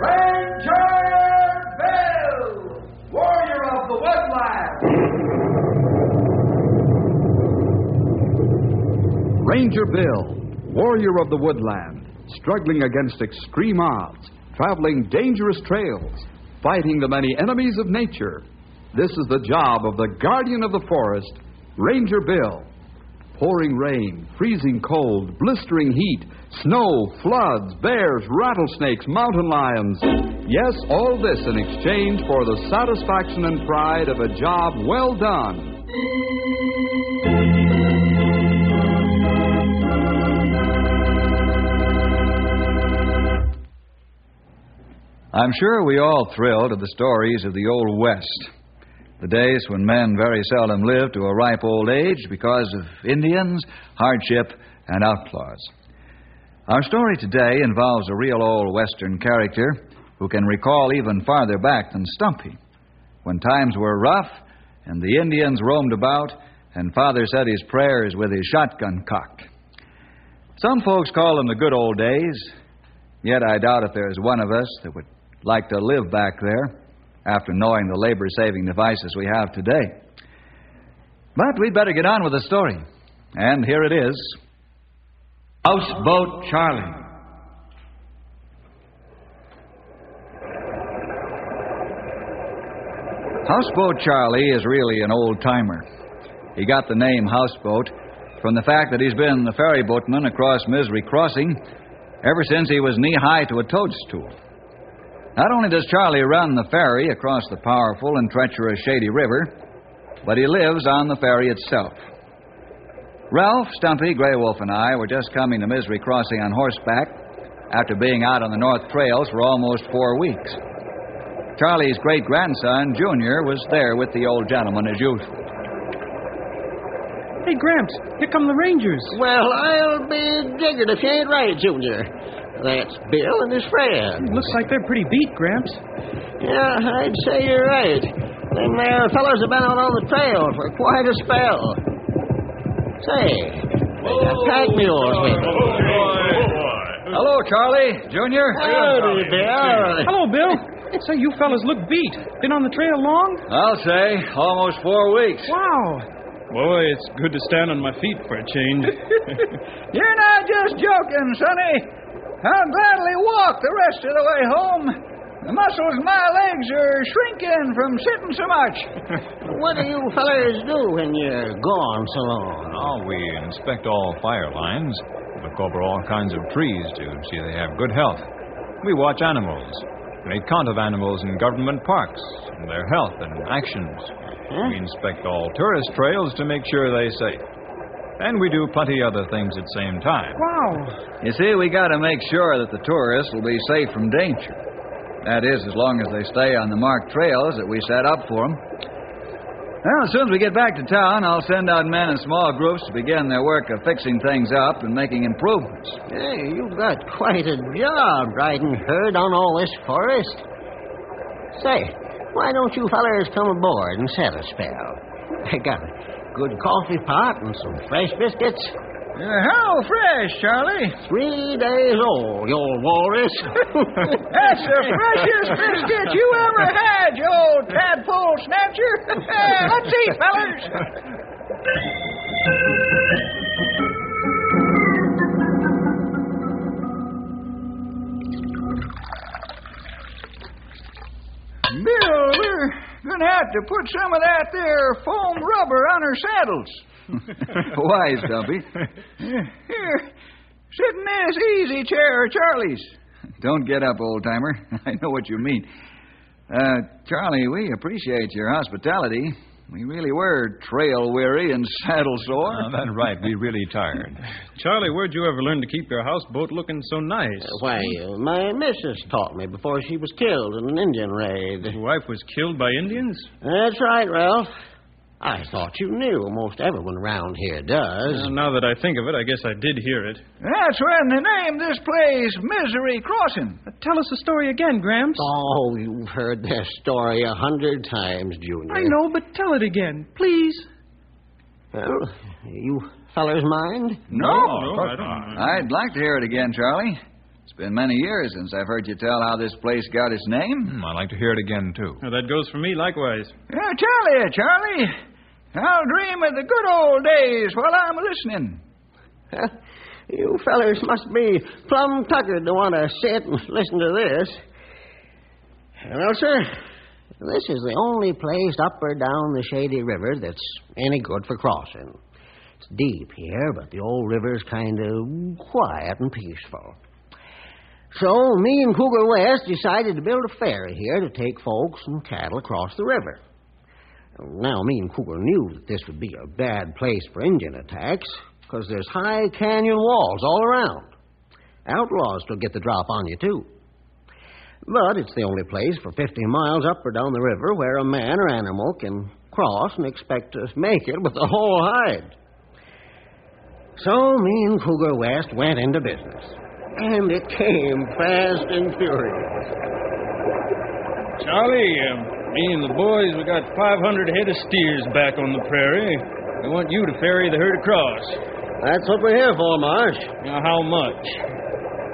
Ranger Bill, warrior of the woodland. Ranger Bill, warrior of the woodland, struggling against extreme odds, traveling dangerous trails, fighting the many enemies of nature. This is the job of the guardian of the forest, Ranger Bill. Pouring rain, freezing cold, blistering heat, snow, floods, bears, rattlesnakes, mountain lions. Yes, all this in exchange for the satisfaction and pride of a job well done. I'm sure we all thrilled at the stories of the Old West. The days when men very seldom lived to a ripe old age because of Indians, hardship, and outlaws. Our story today involves a real old Western character who can recall even farther back than Stumpy, when times were rough and the Indians roamed about and Father said his prayers with his shotgun cocked. Some folks call them the good old days, yet I doubt if there's one of us that would like to live back there after knowing the labor saving devices we have today. But we'd better get on with the story. And here it is Houseboat Charlie. Houseboat Charlie is really an old timer. He got the name Houseboat from the fact that he's been the ferry boatman across Misery Crossing ever since he was knee high to a toadstool. Not only does Charlie run the ferry across the powerful and treacherous Shady River, but he lives on the ferry itself. Ralph, Stumpy, Grey Wolf, and I were just coming to Misery Crossing on horseback after being out on the North Trails for almost four weeks. Charlie's great grandson, Junior, was there with the old gentleman as usual. Hey, Gramps, here come the Rangers. Well, I'll be jiggered if you ain't right, Junior. That's Bill and his friend. Looks like they're pretty beat, Gramps. Yeah, I'd say you're right. Them there fellows have been out on the trail for quite a spell. Say, they got pack mules with them. Hello, Charlie. Junior. Howdy, Bill. Hello, Bill. Say, you fellas look beat. Been on the trail long? I'll say almost four weeks. Wow. Boy, it's good to stand on my feet for a change. You're not just joking, Sonny. I'll gladly walk the rest of the way home. The muscles in my legs are shrinking from sitting so much. What do you fellers do when you're gone so long? Oh, we inspect all fire lines, look over all kinds of trees to see they have good health. We watch animals, make count of animals in government parks, and their health and actions. We inspect all tourist trails to make sure they're safe. And we do plenty other things at the same time. Wow. You see, we got to make sure that the tourists will be safe from danger. That is, as long as they stay on the marked trails that we set up for them. Well, as soon as we get back to town, I'll send out men in small groups to begin their work of fixing things up and making improvements. Hey, you've got quite a job riding herd on all this forest. Say, why don't you fellers come aboard and set a spell? I got a good coffee pot and some fresh biscuits. Uh, how fresh, Charlie? Three days old, you old walrus. That's the freshest biscuit you ever had, you old tadpole snatcher. Let's eat, fellers. We're gonna have to put some of that there foam rubber on our saddles. Why, Stumpy? Here, here, sit in this easy chair of Charlie's. Don't get up, old timer. I know what you mean. Uh, Charlie, we appreciate your hospitality. We really were trail weary and saddle sore. Oh, that's right. We really tired. Charlie, where'd you ever learn to keep your houseboat looking so nice? Why, uh, my missus taught me before she was killed in an Indian raid. Your wife was killed by Indians? That's right, Ralph. I thought you knew. Most everyone around here does. Well, now that I think of it, I guess I did hear it. That's when they named this place Misery Crossing. Tell us the story again, Gramps. Oh, you've heard this story a hundred times, Junior. I know, but tell it again, please. Well, you fellers mind? No, no, I don't. I'd like to hear it again, Charlie. It's been many years since I've heard you tell how this place got its name. Hmm, I'd like to hear it again, too. Well, that goes for me likewise. Yeah, Charlie, Charlie. I'll dream of the good old days while I'm listening. you fellers must be plumb tuckered to want to sit and listen to this. Well, sir, this is the only place up or down the Shady River that's any good for crossing. It's deep here, but the old river's kind of quiet and peaceful. So, me and Cougar West decided to build a ferry here to take folks and cattle across the river. Now, me and Cougar knew that this would be a bad place for Indian attacks, because there's high canyon walls all around. Outlaws could get the drop on you, too. But it's the only place for 50 miles up or down the river where a man or animal can cross and expect to make it with a whole hide. So me and Cougar West went into business. And it came fast and furious. Charlie, um, me and the boys, we got 500 head of steers back on the prairie. We want you to ferry the herd across. That's what we're here for, Marsh. Now, how much?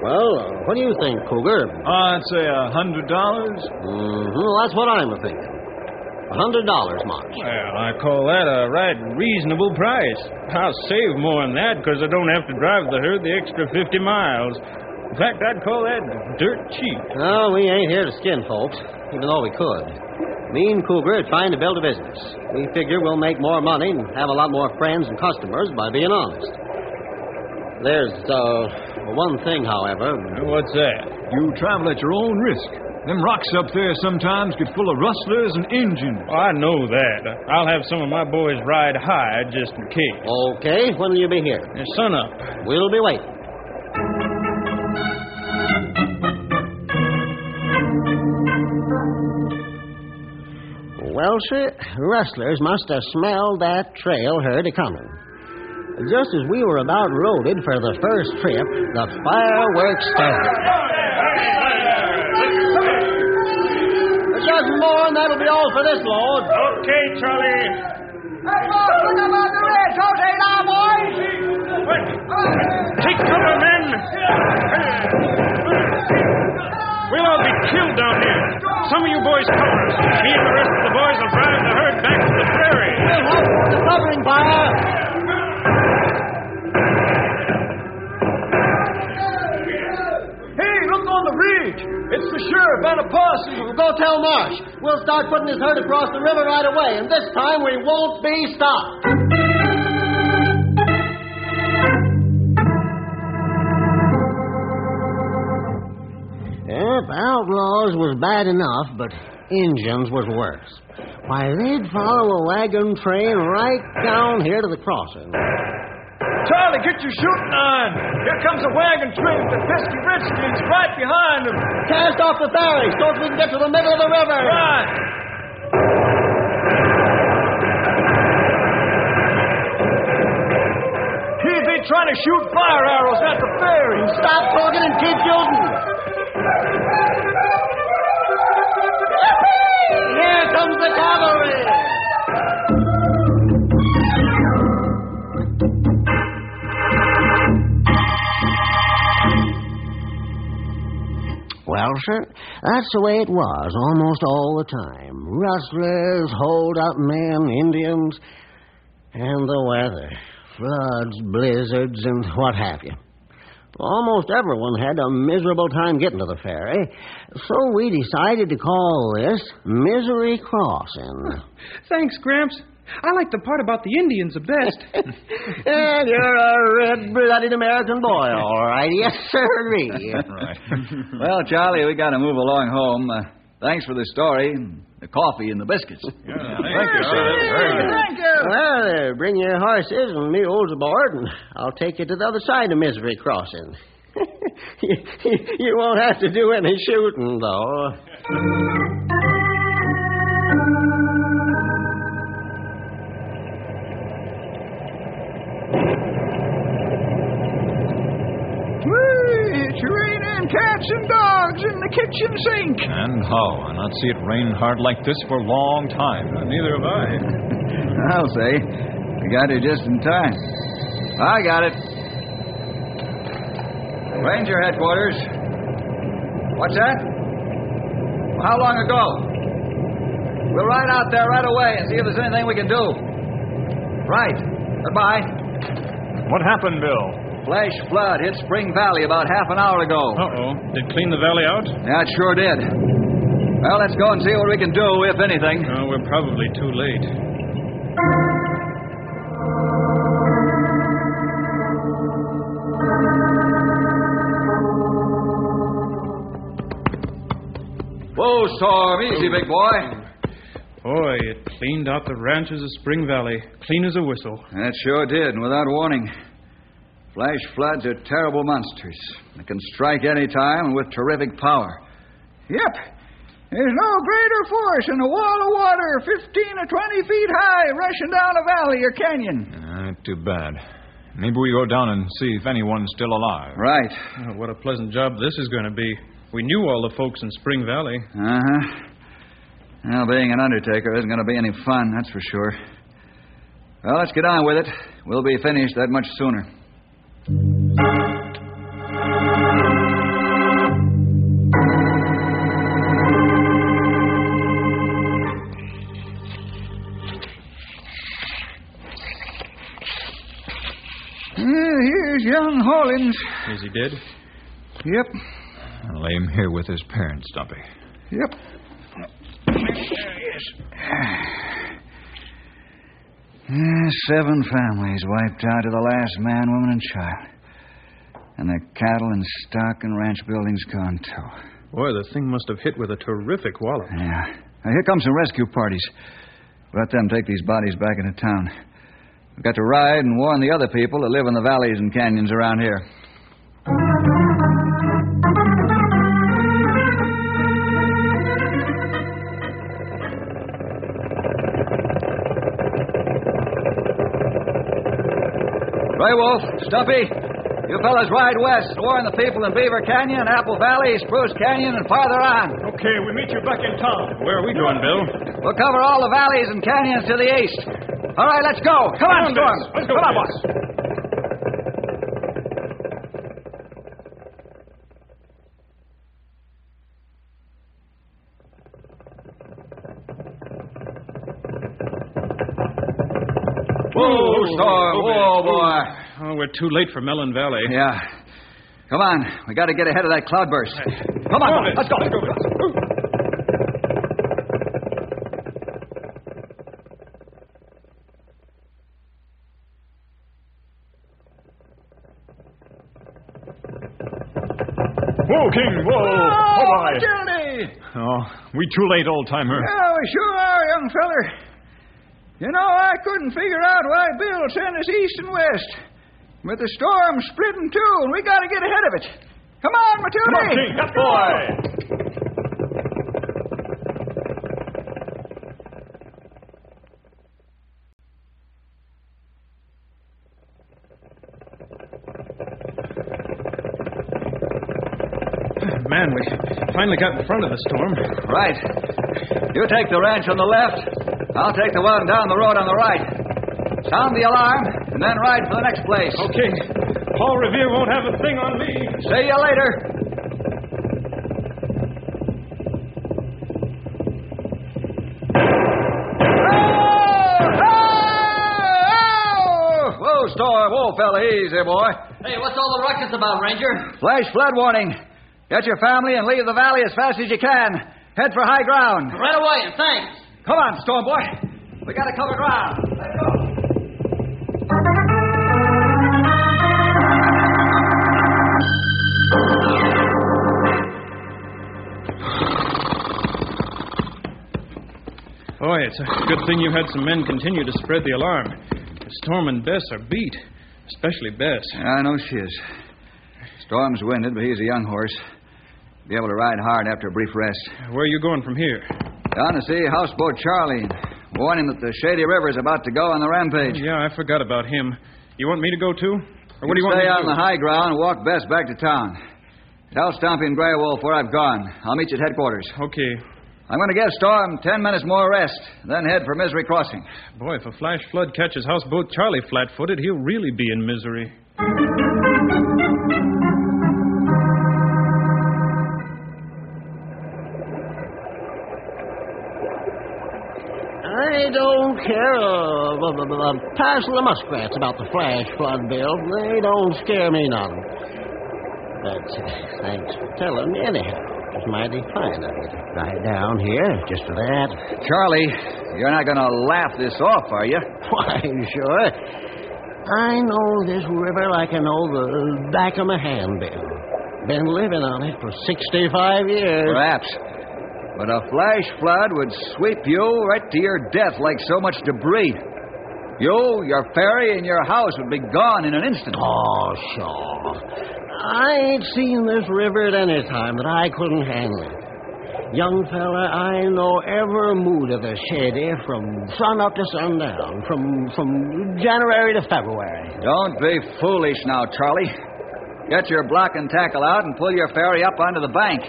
Well, uh, what do you think, Cougar? I'd say a hundred dollars. Mm-hmm, that's what I'm thinking. A hundred dollars, Marsh. Well, I call that a right reasonable price. I'll save more than that because I don't have to drive the herd the extra 50 miles. In fact, I'd call that dirt cheap. No, we ain't here to skin folks, even though we could. Me and Cougar are trying to build a business. We figure we'll make more money and have a lot more friends and customers by being honest. There's, uh, one thing, however. What's that? You travel at your own risk. Them rocks up there sometimes get full of rustlers and Injuns. Oh, I know that. I'll have some of my boys ride high just in case. Okay, when will you be here? Sun up. We'll be waiting. Well, sir, rustlers must have smelled that trail herd a coming. Just as we were about loaded for the first trip, the fireworks started. A dozen more, and that'll be all for this load. Okay, Charlie. Hey, boss, look up on the ridge. Jose, now, boys. Take cover, men. We'll all be killed down here. Some of you boys cover us. Me and the rest of the boys will drive the herd back to the prairie. We'll hope for the covering fire. Hey, look on the ridge. It's the sheriff and a posse. Go tell Marsh. We'll start putting his herd across the river right away, and this time we won't be stopped. Yep, outlaws was bad enough, but Injuns was worse. Why, they'd follow a wagon train right down here to the crossing. Charlie, get your shooting on. Here comes a wagon train with the pesky redskins right behind them. Cast off the ferry so that we can get to the middle of the river. Right. He'd be trying to shoot fire arrows at the ferry. Stop talking and keep shooting. Here comes the cavalry. Well, sir, that's the way it was almost all the time. Rustlers, hold-up men, Indians, and the weather. Floods, blizzards, and what have you. Almost everyone had a miserable time getting to the ferry, so we decided to call this Misery Crossing. Thanks, Gramps. I like the part about the Indians the best. and you're a red-blooded American boy, all right. Yes, sir. right. Well, Charlie, we got to move along home. Uh, thanks for the story, and the coffee, and the biscuits. Thank you, sir. Thank you. Well, uh, bring your horses and mules aboard, and I'll take you to the other side of Misery Crossing. you, you won't have to do any shooting, though. Cats and dogs in the kitchen sink. And how? I not see it rain hard like this for a long time. Uh, neither have I. I'll say. You got here just in time. I got it. Ranger headquarters. What's that? How long ago? We'll ride out there right away and see if there's anything we can do. Right. Goodbye. What happened, Bill? Flash flood hit Spring Valley about half an hour ago. Uh-oh. Did clean the valley out? Yeah, it sure did. Well, let's go and see what we can do, if anything. Oh, we're probably too late. Whoa, Storm. Easy, big boy. Boy, it cleaned out the ranches of Spring Valley. Clean as a whistle. That sure did, and without warning. Flash floods are terrible monsters. They can strike any time and with terrific power. Yep. There's no greater force than a wall of water 15 or 20 feet high rushing down a valley or canyon. Uh, too bad. Maybe we go down and see if anyone's still alive. Right. Oh, what a pleasant job this is going to be. We knew all the folks in Spring Valley. Uh huh. Well, being an undertaker isn't going to be any fun, that's for sure. Well, let's get on with it. We'll be finished that much sooner. Uh, here's young Hollins. Is he dead? Yep. I'll lay him here with his parents, Stumpy. Yep. Yeah, seven families wiped out to the last man, woman, and child. And the cattle and stock and ranch buildings gone, too. Boy, the thing must have hit with a terrific wallop. Yeah. Now, here come some rescue parties. Let them take these bodies back into town. We've got to ride and warn the other people that live in the valleys and canyons around here. Gray Wolf, Stumpy, you fellas ride west and warn the people in Beaver Canyon, Apple Valley, Spruce Canyon, and farther on. Okay, we meet you back in town. Where are we going, Bill? We'll cover all the valleys and canyons to the east. All right, let's go. Come on, Storm. Let's go, Come on, Vince. We're too late for Mellon Valley. Yeah. Come on. We got to get ahead of that cloudburst. Come on, boy. Let's go. Let's go. Whoa, King! Whoa! Oh. Johnny! Oh, we too late, old timer. Yeah, we sure are, young feller. You know, I couldn't figure out why Bill sent us east and west. But the storm's split in two, and we got to get ahead of it. Come on, Matilda! Come on, King! That boy! Man, we finally got in front of the storm. Right. You take the ranch on the left. I'll take the one down the road on the right. Sound the alarm, and then ride for the next place. Okay. Paul Revere won't have a thing on me. See you later. Oh! Oh! Whoa, Storm. Whoa, fella. Easy, boy. Hey, what's all the ruckus about, Ranger? Flash flood warning. Get your family and leave the valley as fast as you can. Head for high ground. Right away, and thanks. Come on, Storm boy. We gotta cover ground. Boy, it's a good thing you had some men continue to spread the alarm. Storm and Bess are beat, especially Bess. Yeah, I know she is. Storm's winded, but he's a young horse. Be able to ride hard after a brief rest. Where are you going from here? Down to see houseboat Charlie. Warn him that the Shady River is about to go on the rampage. Yeah, I forgot about him. You want me to go too? Or what do you want Stay to on the high ground and walk Bess back to town. Tell Stumpy and Grey Wolf where I've gone. I'll meet you at headquarters. Okay. I'm going to give Storm ten minutes more rest, then head for Misery Crossing. Boy, if a flash flood catches houseboat Charlie flat footed, he'll really be in misery. I don't care a, a, a, a parcel of muskrats about the flash flood, Bill. They don't scare me none. But uh, thanks for telling me anyhow. It's mighty fine of you to ride down here just for that. Charlie, you're not going to laugh this off, are you? Why, sure. I know this river like I know the back of my hand, Bill. Been living on it for 65 years. Perhaps. But a flash flood would sweep you right to your death like so much debris. You, your ferry, and your house would be gone in an instant. Oh, sure. I ain't seen this river at any time that I couldn't handle it. Young fella, I know every mood of the shady eh, from sun up to sundown, from from January to February. Don't be foolish now, Charlie. Get your block and tackle out and pull your ferry up onto the bank.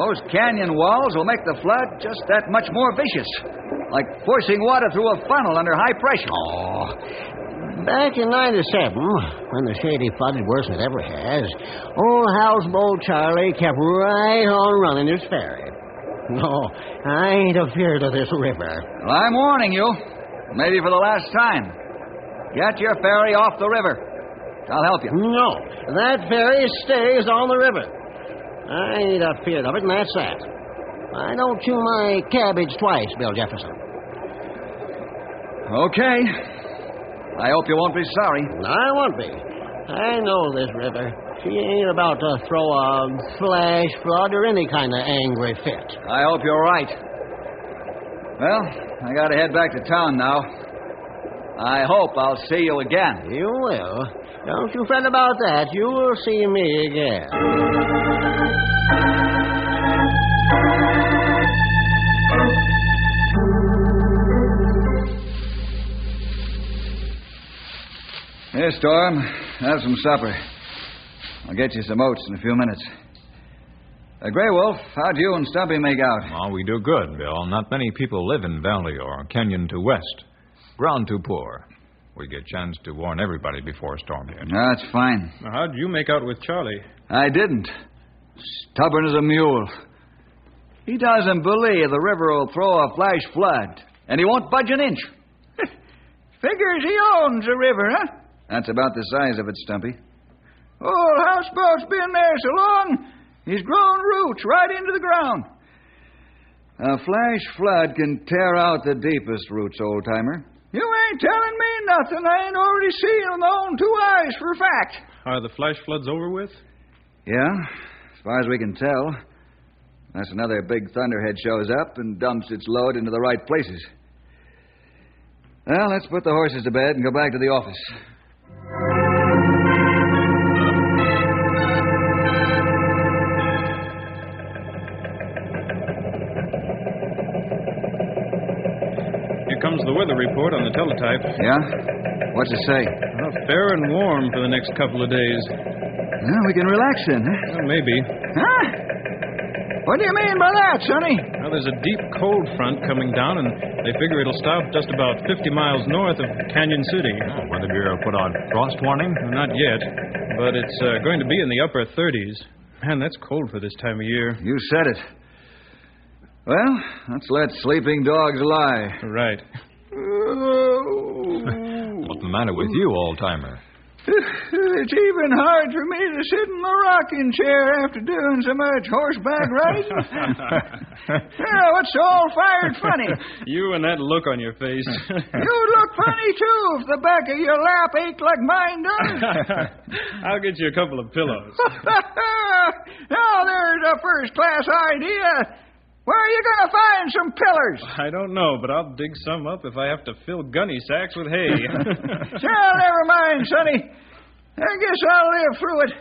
Those canyon walls will make the flood just that much more vicious, like forcing water through a funnel under high pressure. Oh, back in 97, when the shady flooded worse than it ever has, old houseboat Charlie kept right on running his ferry. No, I ain't afeard of this river. Well, I'm warning you, maybe for the last time. Get your ferry off the river. I'll help you. No, that ferry stays on the river. I ain't afeard of it, and that's that. I don't chew my cabbage twice, Bill Jefferson. Okay. I hope you won't be sorry. I won't be. I know this river. She ain't about to throw a flash flood or any kind of angry fit. I hope you're right. Well, I gotta head back to town now. I hope I'll see you again. You will. Don't you fret about that. You will see me again. Here, Storm. Have some supper. I'll get you some oats in a few minutes. Uh, Grey Wolf, how'd you and Stumpy make out? Oh, we do good, Bill. Not many people live in Valley or Canyon to West. Ground too poor. We get chance to warn everybody before storm hit. That's fine. Now, how'd you make out with Charlie? I didn't. Stubborn as a mule. He doesn't believe the river will throw a flash flood, and he won't budge an inch. Figures he owns the river, huh? That's about the size of it, Stumpy. Old houseboat's been there so long, he's grown roots right into the ground. A flash flood can tear out the deepest roots, old timer. You ain't telling me nothing I ain't already seen with my own two eyes for a fact. Are the flash floods over with? Yeah, as far as we can tell. Unless another big thunderhead shows up and dumps its load into the right places. Well, let's put the horses to bed and go back to the office. Here comes the weather report on the teletype. Yeah? What's it say? Well, fair and warm for the next couple of days. Well, we can relax then, huh? Well, maybe. Huh? What do you mean by that, Sonny? Well, there's a deep cold front coming down, and they figure it'll stop just about 50 miles north of Canyon City. Oh, Weather Bureau put out frost warning? Not yet, but it's uh, going to be in the upper 30s. Man, that's cold for this time of year. You said it. Well, let's let sleeping dogs lie. Right. What's the matter with you, old timer? It's even hard for me to sit in the rocking chair after doing so much horseback riding. yeah, what's so all fired funny? You and that look on your face. You'd look funny too if the back of your lap ached like mine does. I'll get you a couple of pillows. now there's a first class idea. Where are you going to find some pillars? I don't know, but I'll dig some up if I have to fill gunny sacks with hay. Well, never mind, Sonny. I guess I'll live through it.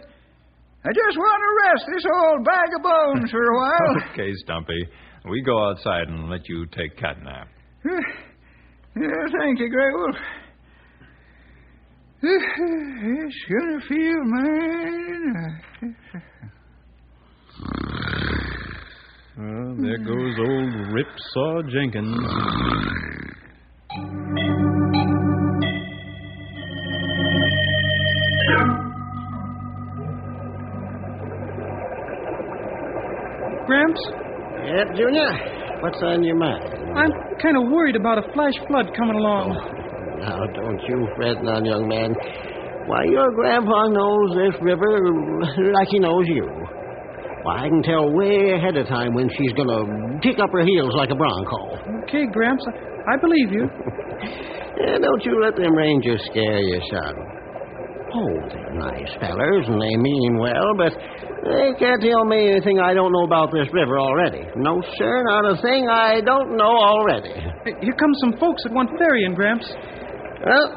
I just want to rest this old bag of bones for a while. Okay, Stumpy. We go outside and let you take cat nap. yeah, thank you, Grey Wolf. It's gonna feel mine. Well, there goes old Ripsaw Jenkins. Gramps, Yep, Junior. What's on your mind? I'm kind of worried about a flash flood coming along. Now, don't you fret none, young man. Why, your grandpa knows this river like he knows you. Why, I can tell way ahead of time when she's going to kick up her heels like a bronco. Okay, Gramps, I, I believe you. Yeah, don't you let them rangers scare you, son. Oh, they're nice fellers and they mean well, but they can't tell me anything I don't know about this river already. No, sir, not a thing I don't know already. Hey, Here come some folks that want ferrying, Gramps. Well,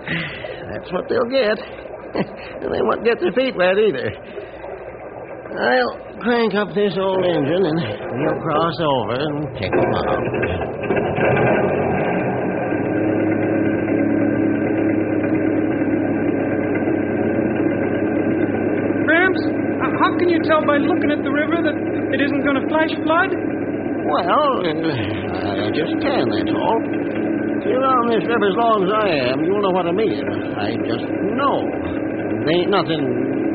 that's what they'll get. and they won't get their feet wet either. I'll crank up this old engine and we'll cross over and pick 'em up. Gramps, how can you tell by looking at the river that it isn't going to flash flood? Well, uh, I just can, that's all. You're on this river as long as I am, you'll know what I mean. I just know. There ain't nothing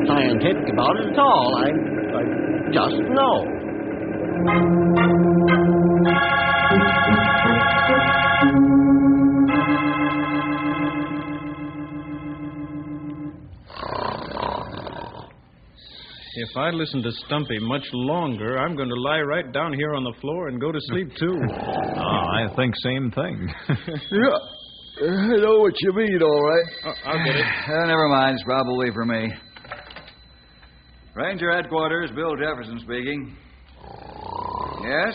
scientific about it at all. I, I just know. If I listen to Stumpy much longer, I'm going to lie right down here on the floor and go to sleep, too. Ah, I think same thing. Yeah. I know what you mean, all right. Uh, I'll get it. Uh, never mind. It's probably for me. Ranger headquarters, Bill Jefferson speaking. Yes?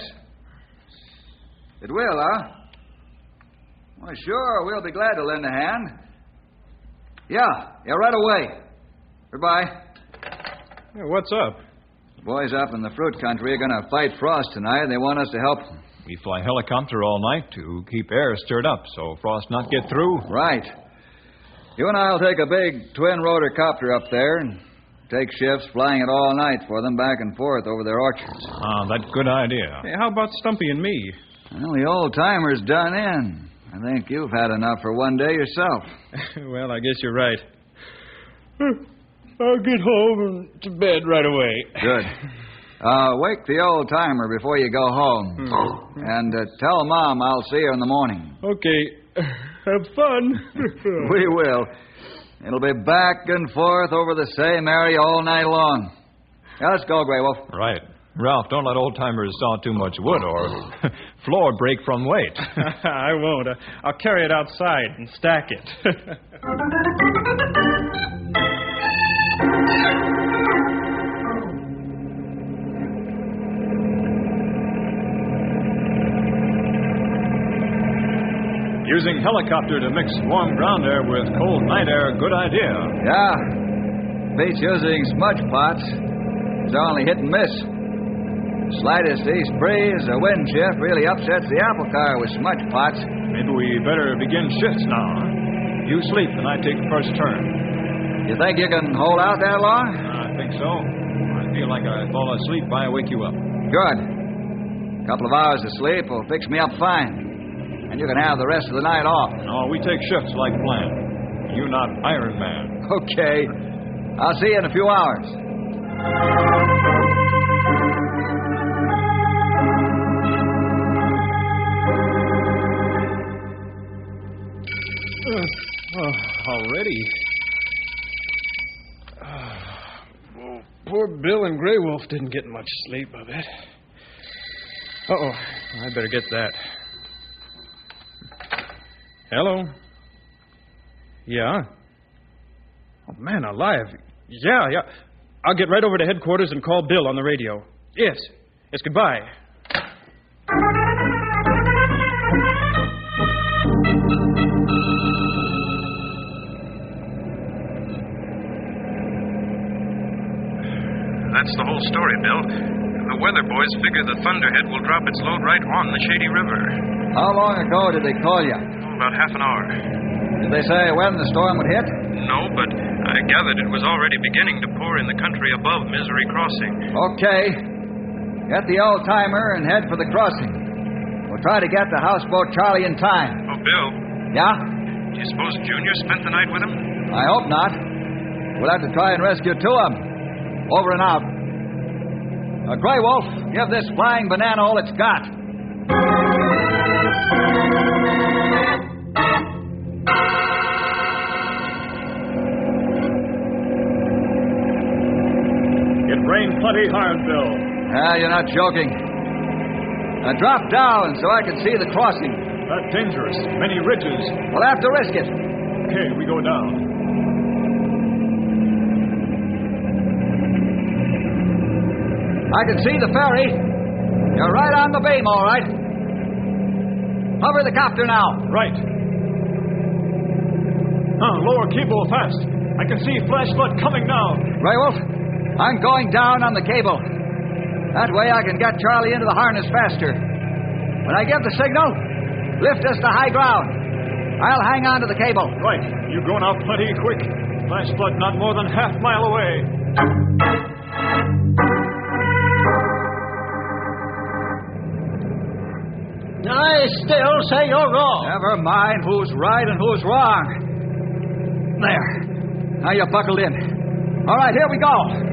It will, huh? Well, sure. We'll be glad to lend a hand. Yeah. Yeah, right away. Goodbye. Hey, what's up? The boys up in the fruit country are going to fight frost tonight, and they want us to help them. we fly helicopter all night to keep air stirred up so frost not get through. Right. You and I'll take a big twin rotor copter up there and take shifts flying it all night for them back and forth over their orchards. Ah, that's a good idea. Hey, how about Stumpy and me? Well, the old timer's done in. I think you've had enough for one day yourself. well, I guess you're right. I'll get home and to bed right away. Good. Uh, wake the old timer before you go home. And uh, tell Mom I'll see her in the morning. Okay. Have fun. We will. It'll be back and forth over the same area all night long. Now, let's go, Grey Wolf. Right. Ralph, don't let old timers saw too much wood or floor break from weight. I won't. Uh, I'll carry it outside and stack it. Using helicopter to mix warm ground air with cold night air, good idea. Yeah. Beats using smudge pots. It's only hit and miss. Slightest east breeze or wind shift really upsets the apple car with smudge pots. Maybe we better begin shifts now. huh? You sleep and I take the first turn. You think you can hold out that long? I think so. I feel like I fall asleep by I wake you up. Good. A couple of hours of sleep will fix me up fine. And you can have the rest of the night off. No, we take shifts like planned. You're not Iron Man. Okay. I'll see you in a few hours. oh, already? Oh, poor Bill and Grey Wolf didn't get much sleep, I bet. Uh oh. I better get that. Hello? Yeah? Oh, man alive. Yeah, yeah. I'll get right over to headquarters and call Bill on the radio. Yes. Yes, goodbye. That's the whole story, Bill. The weather boys figure the Thunderhead will drop its load right on the Shady River. How long ago did they call you? About half an hour. Did they say when the storm would hit? No, but I gathered it was already beginning to pour in the country above Misery Crossing. Okay. Get the old timer and head for the crossing. We'll try to get to Houseboat Charlie in time. Oh, Bill, Yeah? do you suppose Junior spent the night with him? I hope not. We'll have to try and rescue two of them. Over and out. Uh, Grey Wolf, give this flying banana all it's got. It rained hard, Bill. Ah, you're not joking. Now drop down so I can see the crossing. That's dangerous. Many ridges. We'll have to risk it. Okay, we go down. I can see the ferry. You're right on the beam, all right. Hover the copter now. Right. Huh, lower cable fast. I can see flash flood coming now. Grey Wolf, I'm going down on the cable. That way I can get Charlie into the harness faster. When I give the signal, lift us to high ground. I'll hang on to the cable. Right. You're going out plenty quick. Flash flood not more than half mile away. I still say you're wrong. Never mind who's right and who's wrong. There. Now you're buckled in. All right, here we go.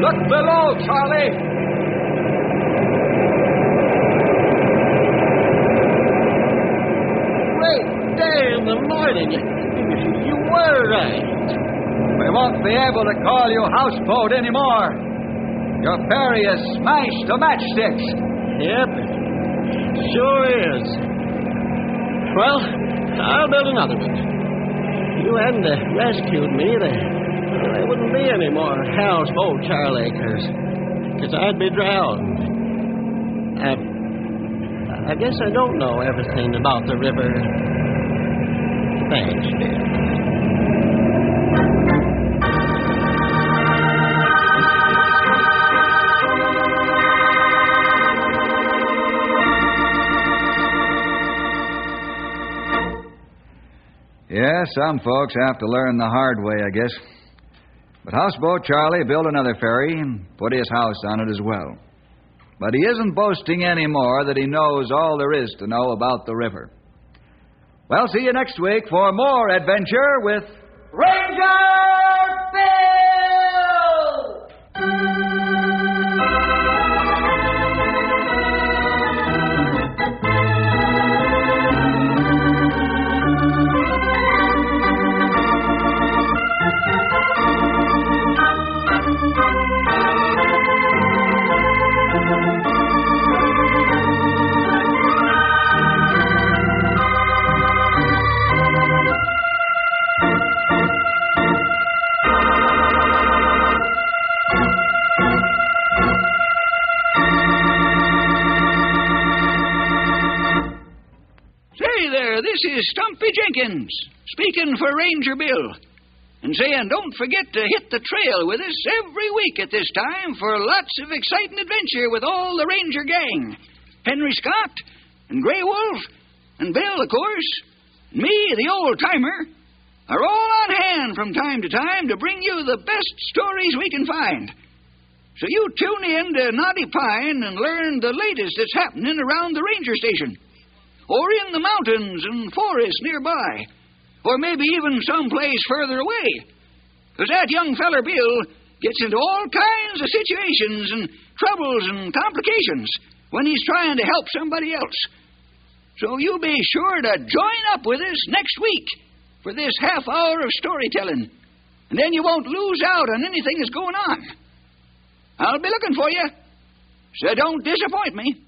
Look below, Charlie. Great day in the morning. You, were right. We won't be able to call you houseboat anymore. Your ferry is smashed to matchsticks. Yep, sure is. Well, I'll build another one. You hadn't uh, rescued me, there, there wouldn't be any more houseboat Charlie, because I'd be drowned. I, I guess I don't know everything about the river. Thanks, Bill. Yeah, some folks have to learn the hard way, I guess. But Houseboat Charlie built another ferry and put his house on it as well. But he isn't boasting anymore that he knows all there is to know about the river. Well, see you next week for more adventure with Ranger Bill! Jenkins, speaking for Ranger Bill. And saying, don't forget to hit the trail with us every week at this time for lots of exciting adventure with all the Ranger gang. Henry Scott, and Grey Wolf, and Bill, of course, and me, the old timer, are all on hand from time to time to bring you the best stories we can find. So you tune in to Knotty Pine and learn the latest that's happening around the ranger station or in the mountains and forests nearby, or maybe even someplace further away. Because that young feller Bill gets into all kinds of situations and troubles and complications when he's trying to help somebody else. So you be sure to join up with us next week for this half hour of storytelling, and then you won't lose out on anything that's going on. I'll be looking for you, so don't disappoint me.